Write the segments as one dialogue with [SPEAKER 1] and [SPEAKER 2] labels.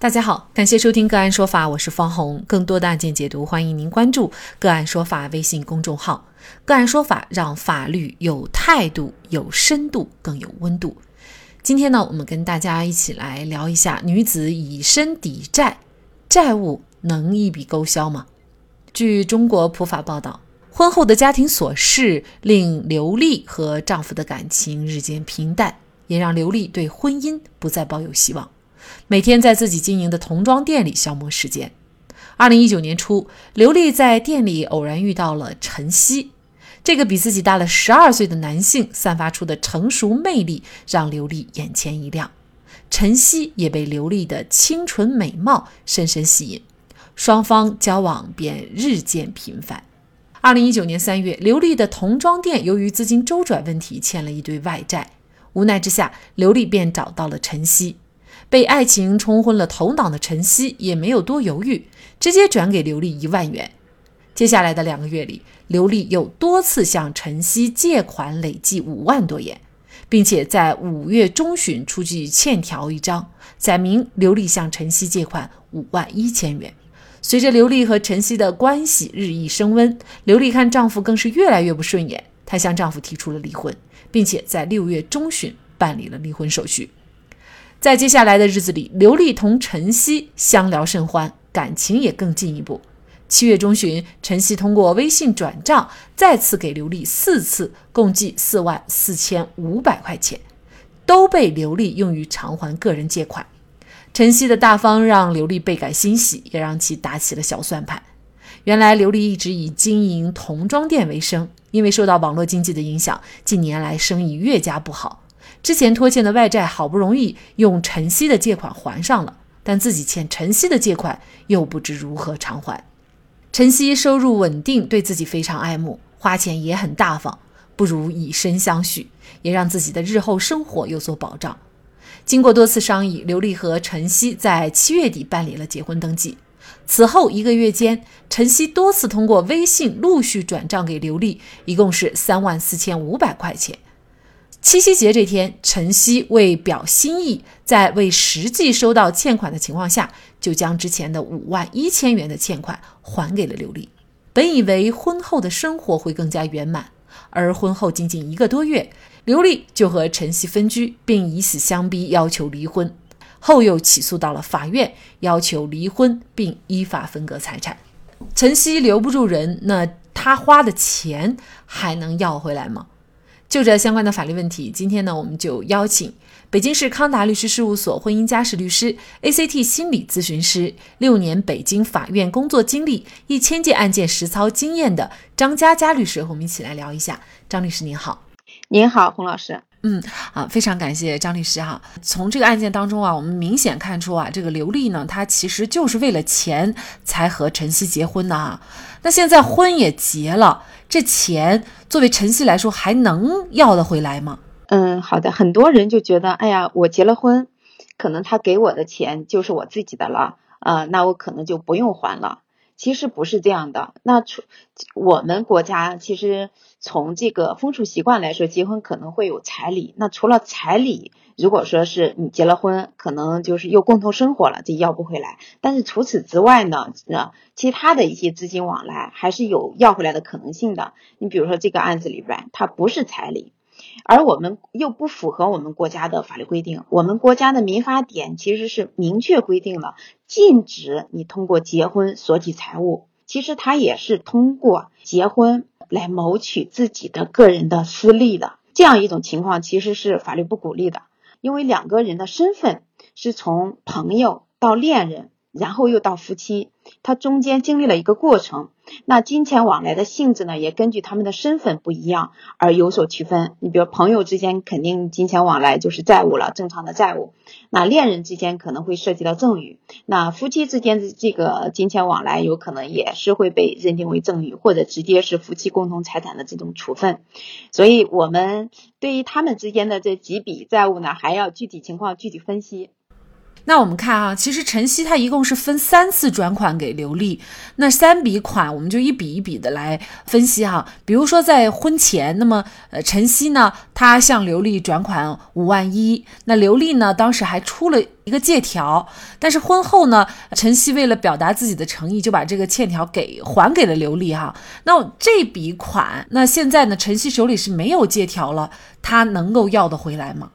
[SPEAKER 1] 大家好，感谢收听个案说法，我是方红。更多的案件解读，欢迎您关注个案说法微信公众号。个案说法让法律有态度、有深度、更有温度。今天呢，我们跟大家一起来聊一下：女子以身抵债，债务能一笔勾销吗？据中国普法报道，婚后的家庭琐事令刘丽和丈夫的感情日渐平淡，也让刘丽对婚姻不再抱有希望。每天在自己经营的童装店里消磨时间。二零一九年初，刘丽在店里偶然遇到了陈曦，这个比自己大了十二岁的男性散发出的成熟魅力让刘丽眼前一亮，陈曦也被刘丽的清纯美貌深深吸引，双方交往便日渐频繁。二零一九年三月，刘丽的童装店由于资金周转问题欠了一堆外债，无奈之下，刘丽便找到了陈曦。被爱情冲昏了头脑的陈曦也没有多犹豫，直接转给刘丽一万元。接下来的两个月里，刘丽又多次向陈曦借款，累计五万多元，并且在五月中旬出具欠条一张，载明刘丽向陈曦借款五万一千元。随着刘丽和陈曦的关系日益升温，刘丽看丈夫更是越来越不顺眼，她向丈夫提出了离婚，并且在六月中旬办理了离婚手续。在接下来的日子里，刘丽同陈曦相聊甚欢，感情也更进一步。七月中旬，陈曦通过微信转账再次给刘丽四次，共计四万四千五百块钱，都被刘丽用于偿还个人借款。陈曦的大方让刘丽倍感欣喜，也让其打起了小算盘。原来，刘丽一直以经营童装店为生，因为受到网络经济的影响，近年来生意越加不好。之前拖欠的外债好不容易用晨曦的借款还上了，但自己欠晨曦的借款又不知如何偿还。晨曦收入稳定，对自己非常爱慕，花钱也很大方，不如以身相许，也让自己的日后生活有所保障。经过多次商议，刘丽和晨曦在七月底办理了结婚登记。此后一个月间，晨曦多次通过微信陆续转账给刘丽，一共是三万四千五百块钱。七夕节这天，陈曦为表心意，在未实际收到欠款的情况下，就将之前的五万一千元的欠款还给了刘丽。本以为婚后的生活会更加圆满，而婚后仅仅一个多月，刘丽就和陈曦分居，并以死相逼，要求离婚。后又起诉到了法院，要求离婚并依法分割财产。陈曦留不住人，那他花的钱还能要回来吗？就这相关的法律问题，今天呢，我们就邀请北京市康达律师事务所婚姻家事律师、ACT 心理咨询师，六年北京法院工作经历、一千件案件实操经验的张佳佳律师和我们一起来聊一下。张律师您好，
[SPEAKER 2] 您好，洪老师。
[SPEAKER 1] 嗯，啊，非常感谢张律师哈。从这个案件当中啊，我们明显看出啊，这个刘丽呢，她其实就是为了钱才和陈曦结婚的啊。那现在婚也结了，这钱作为陈曦来说还能要得回来吗？
[SPEAKER 2] 嗯，好的。很多人就觉得，哎呀，我结了婚，可能他给我的钱就是我自己的了，啊，那我可能就不用还了。其实不是这样的。那出我们国家其实从这个风俗习惯来说，结婚可能会有彩礼。那除了彩礼，如果说是你结了婚，可能就是又共同生活了，这要不回来。但是除此之外呢，呃，其他的一些资金往来还是有要回来的可能性的。你比如说这个案子里边，它不是彩礼。而我们又不符合我们国家的法律规定，我们国家的民法典其实是明确规定了禁止你通过结婚索取财物，其实它也是通过结婚来谋取自己的个人的私利的这样一种情况，其实是法律不鼓励的，因为两个人的身份是从朋友到恋人。然后又到夫妻，他中间经历了一个过程。那金钱往来的性质呢，也根据他们的身份不一样而有所区分。你比如朋友之间肯定金钱往来就是债务了，正常的债务。那恋人之间可能会涉及到赠与。那夫妻之间的这个金钱往来有可能也是会被认定为赠与，或者直接是夫妻共同财产的这种处分。所以，我们对于他们之间的这几笔债务呢，还要具体情况具体分析。
[SPEAKER 1] 那我们看啊，其实晨曦他一共是分三次转款给刘丽，那三笔款我们就一笔一笔的来分析哈。比如说在婚前，那么呃晨曦呢，他向刘丽转款五万一，那刘丽呢当时还出了一个借条，但是婚后呢，晨曦为了表达自己的诚意，就把这个欠条给还给了刘丽哈。那这笔款，那现在呢，晨曦手里是没有借条了，他能够要得回来吗？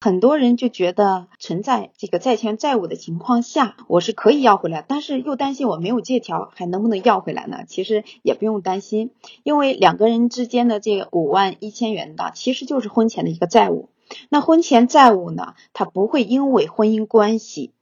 [SPEAKER 2] 很多人就觉得存在这个债权债务的情况下，我是可以要回来，但是又担心我没有借条还能不能要回来呢？其实也不用担心，因为两个人之间的这五万一千元的其实就是婚前的一个债务。那婚前债务呢，它不会因为婚姻关系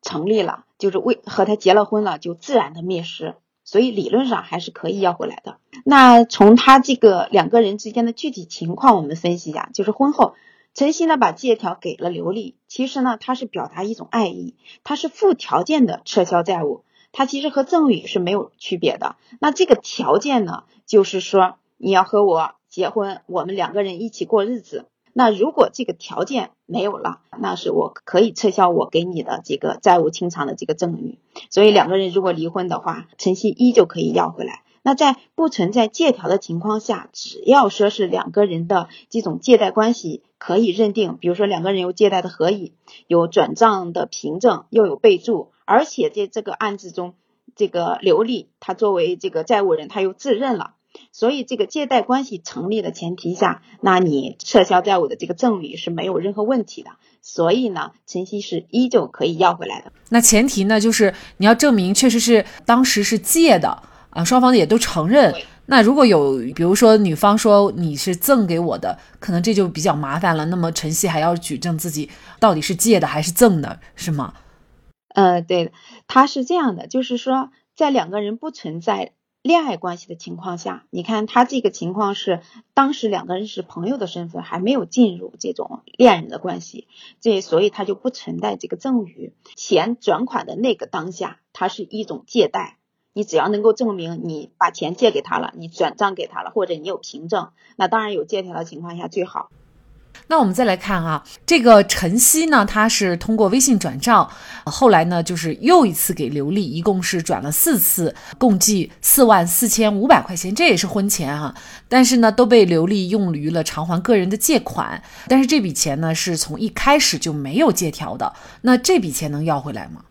[SPEAKER 2] 成立了，就是为和他结了婚了就自然的灭失，所以理论上还是可以要回来的。那从他这个两个人之间的具体情况，我们分析一下，就是婚后。陈曦呢把借条给了刘丽，其实呢他是表达一种爱意，他是附条件的撤销债务，他其实和赠与是没有区别的。那这个条件呢，就是说你要和我结婚，我们两个人一起过日子。那如果这个条件没有了，那是我可以撤销我给你的这个债务清偿的这个赠与。所以两个人如果离婚的话，陈曦依旧可以要回来。那在不存在借条的情况下，只要说是两个人的这种借贷关系可以认定，比如说两个人有借贷的合议，有转账的凭证，又有备注，而且在这个案子中，这个刘丽他作为这个债务人，他又自认了，所以这个借贷关系成立的前提下，那你撤销债务的这个赠与是没有任何问题的。所以呢，晨曦是依旧可以要回来的。
[SPEAKER 1] 那前提呢，就是你要证明确实是当时是借的。啊，双方也都承认。那如果有，比如说女方说你是赠给我的，可能这就比较麻烦了。那么晨曦还要举证自己到底是借的还是赠的，是吗？
[SPEAKER 2] 呃，对，他是这样的，就是说在两个人不存在恋爱关系的情况下，你看他这个情况是当时两个人是朋友的身份，还没有进入这种恋人的关系，这所以他就不存在这个赠与。钱转款的那个当下，它是一种借贷。你只要能够证明你把钱借给他了，你转账给他了，或者你有凭证，那当然有借条的情况下最好。
[SPEAKER 1] 那我们再来看啊，这个晨曦呢，他是通过微信转账，后来呢就是又一次给刘丽，一共是转了四次，共计四万四千五百块钱，这也是婚前哈，但是呢都被刘丽用于了偿还个人的借款，但是这笔钱呢是从一开始就没有借条的，那这笔钱能要回来吗？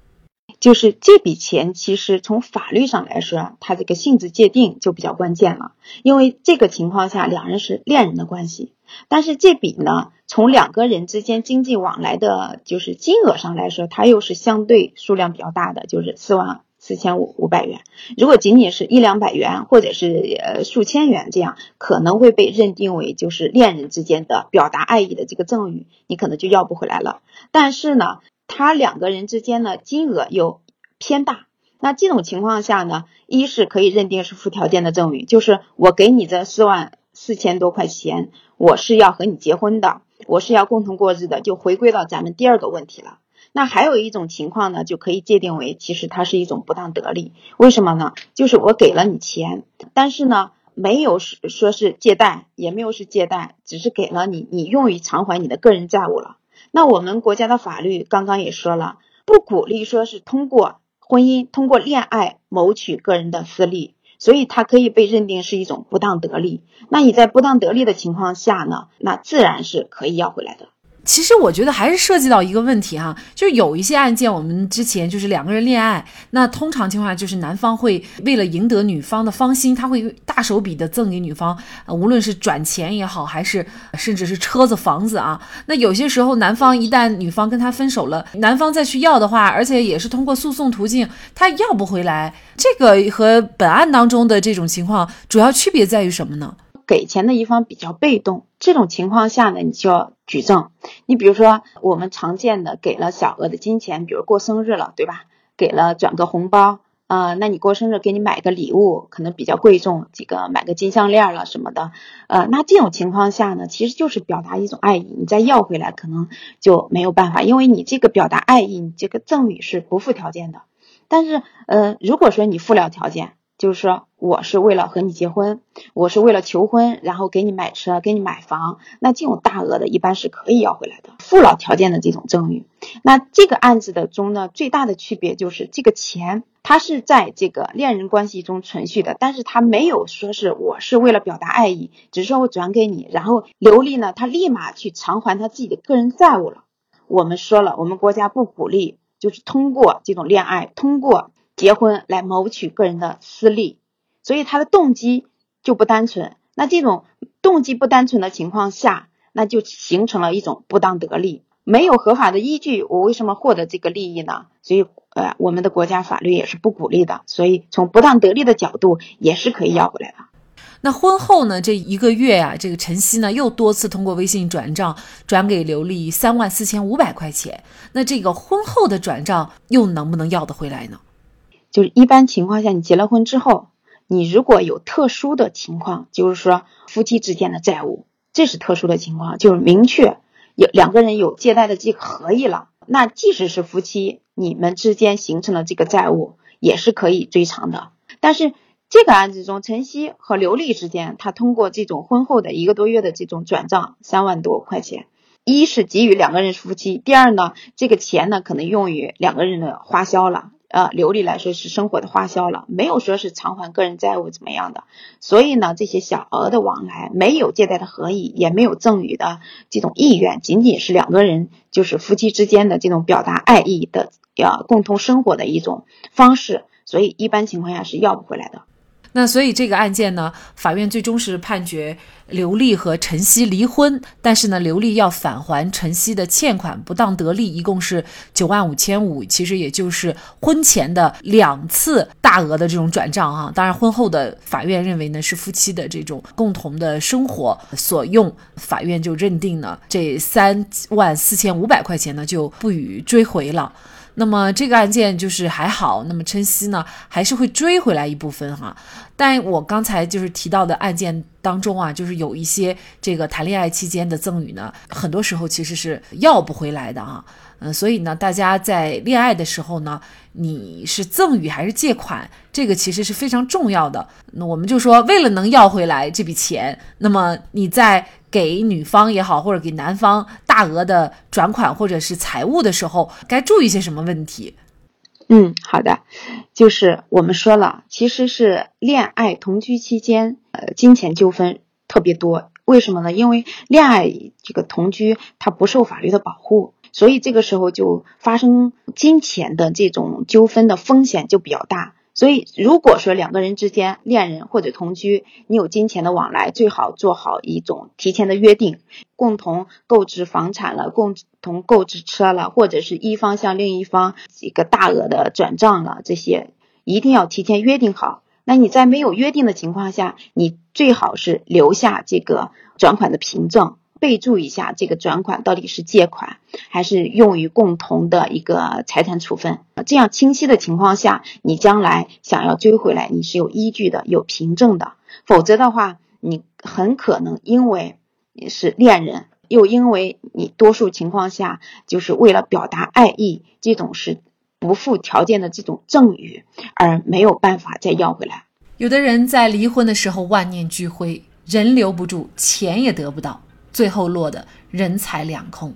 [SPEAKER 2] 就是这笔钱，其实从法律上来说，它这个性质界定就比较关键了。因为这个情况下，两人是恋人的关系，但是这笔呢，从两个人之间经济往来的，就是金额上来说，它又是相对数量比较大的，就是四万四千五五百元。如果仅仅是一两百元，或者是呃数千元这样，可能会被认定为就是恋人之间的表达爱意的这个赠与，你可能就要不回来了。但是呢，他两个人之间呢，金额又偏大，那这种情况下呢，一是可以认定是附条件的赠与，就是我给你这四万四千多块钱，我是要和你结婚的，我是要共同过日的，就回归到咱们第二个问题了。那还有一种情况呢，就可以界定为其实它是一种不当得利，为什么呢？就是我给了你钱，但是呢，没有说是借贷，也没有是借贷，只是给了你，你用于偿还你的个人债务了。那我们国家的法律刚刚也说了，不鼓励说是通过婚姻、通过恋爱谋取个人的私利，所以它可以被认定是一种不当得利。那你在不当得利的情况下呢，那自然是可以要回来的。
[SPEAKER 1] 其实我觉得还是涉及到一个问题哈，就有一些案件，我们之前就是两个人恋爱，那通常情况下就是男方会为了赢得女方的芳心，他会大手笔的赠给女方，无论是转钱也好，还是甚至是车子、房子啊。那有些时候男方一旦女方跟他分手了，男方再去要的话，而且也是通过诉讼途径，他要不回来。这个和本案当中的这种情况主要区别在于什么呢？
[SPEAKER 2] 给钱的一方比较被动，这种情况下呢，你就要举证。你比如说，我们常见的给了小额的金钱，比如过生日了，对吧？给了转个红包，啊，那你过生日给你买个礼物，可能比较贵重，几个买个金项链了什么的，呃，那这种情况下呢，其实就是表达一种爱意，你再要回来可能就没有办法，因为你这个表达爱意，你这个赠与是不附条件的。但是，呃，如果说你附了条件，就是说我是为了和你结婚，我是为了求婚，然后给你买车，给你买房，那这种大额的一般是可以要回来的，附了条件的这种赠与。那这个案子的中呢，最大的区别就是这个钱它是在这个恋人关系中存续的，但是他没有说是我是为了表达爱意，只是说我转给你，然后刘丽呢，他立马去偿还他自己的个人债务了。我们说了，我们国家不鼓励，就是通过这种恋爱，通过。结婚来谋取个人的私利，所以他的动机就不单纯。那这种动机不单纯的情况下，那就形成了一种不当得利。没有合法的依据，我为什么获得这个利益呢？所以，呃，我们的国家法律也是不鼓励的。所以，从不当得利的角度，也是可以要回来的。
[SPEAKER 1] 那婚后呢？这一个月呀，这个陈曦呢又多次通过微信转账转给刘丽三万四千五百块钱。那这个婚后的转账又能不能要得回来呢？
[SPEAKER 2] 就是一般情况下，你结了婚之后，你如果有特殊的情况，就是说夫妻之间的债务，这是特殊的情况，就是明确有两个人有借贷的这个合意了，那即使是夫妻，你们之间形成了这个债务，也是可以追偿的。但是这个案子中，陈曦和刘丽之间，他通过这种婚后的一个多月的这种转账三万多块钱，一是给予两个人夫妻，第二呢，这个钱呢可能用于两个人的花销了。呃，刘丽来说是生活的花销了，没有说是偿还个人债务怎么样的，所以呢，这些小额的往来没有借贷的合意，也没有赠与的这种意愿，仅仅是两个人就是夫妻之间的这种表达爱意的，要共同生活的一种方式，所以一般情况下是要不回来的。
[SPEAKER 1] 那所以这个案件呢，法院最终是判决刘丽和陈曦离婚，但是呢，刘丽要返还陈曦的欠款不当得利，一共是九万五千五，其实也就是婚前的两次大额的这种转账哈。当然，婚后的法院认为呢是夫妻的这种共同的生活所用，法院就认定呢这三万四千五百块钱呢就不予追回了。那么这个案件就是还好，那么陈曦呢还是会追回来一部分哈，但我刚才就是提到的案件当中啊，就是有一些这个谈恋爱期间的赠与呢，很多时候其实是要不回来的哈。嗯，所以呢，大家在恋爱的时候呢，你是赠与还是借款，这个其实是非常重要的。那我们就说，为了能要回来这笔钱，那么你在给女方也好，或者给男方大额的转款或者是财务的时候，该注意些什么问题？
[SPEAKER 2] 嗯，好的，就是我们说了，其实是恋爱同居期间，呃，金钱纠纷特别多。为什么呢？因为恋爱这个同居，它不受法律的保护。所以这个时候就发生金钱的这种纠纷的风险就比较大。所以如果说两个人之间恋人或者同居，你有金钱的往来，最好做好一种提前的约定，共同购置房产了，共同购置车了，或者是一方向另一方一个大额的转账了，这些一定要提前约定好。那你在没有约定的情况下，你最好是留下这个转款的凭证。备注一下，这个转款到底是借款还是用于共同的一个财产处分？这样清晰的情况下，你将来想要追回来，你是有依据的、有凭证的。否则的话，你很可能因为你是恋人，又因为你多数情况下就是为了表达爱意，这种是不附条件的这种赠与，而没有办法再要回来。
[SPEAKER 1] 有的人在离婚的时候万念俱灰，人留不住，钱也得不到。最后落得人财两空，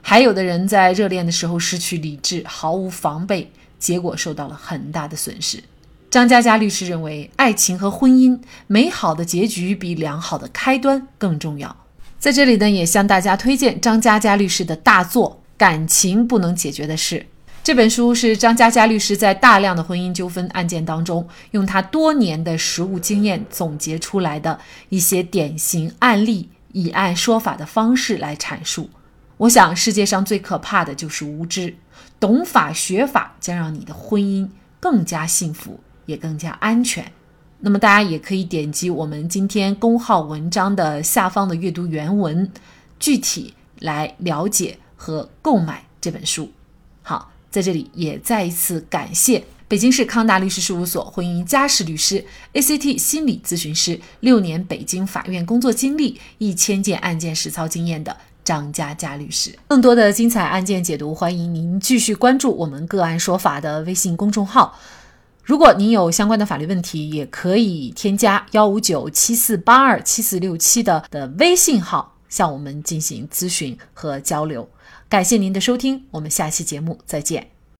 [SPEAKER 1] 还有的人在热恋的时候失去理智，毫无防备，结果受到了很大的损失。张嘉佳律师认为，爱情和婚姻美好的结局比良好的开端更重要。在这里呢，也向大家推荐张嘉佳律师的大作《感情不能解决的事》这本书，是张嘉佳律师在大量的婚姻纠纷案件当中，用他多年的实务经验总结出来的一些典型案例。以案说法的方式来阐述，我想世界上最可怕的就是无知。懂法学法将让你的婚姻更加幸福，也更加安全。那么大家也可以点击我们今天公号文章的下方的阅读原文，具体来了解和购买这本书。好，在这里也再一次感谢。北京市康达律师事务所婚姻家事律师，ACT 心理咨询师，六年北京法院工作经历，一千件案件实操经验的张佳佳律师。更多的精彩案件解读，欢迎您继续关注我们个案说法的微信公众号。如果您有相关的法律问题，也可以添加幺五九七四八二七四六七的的微信号向我们进行咨询和交流。感谢您的收听，我们下期节目再见。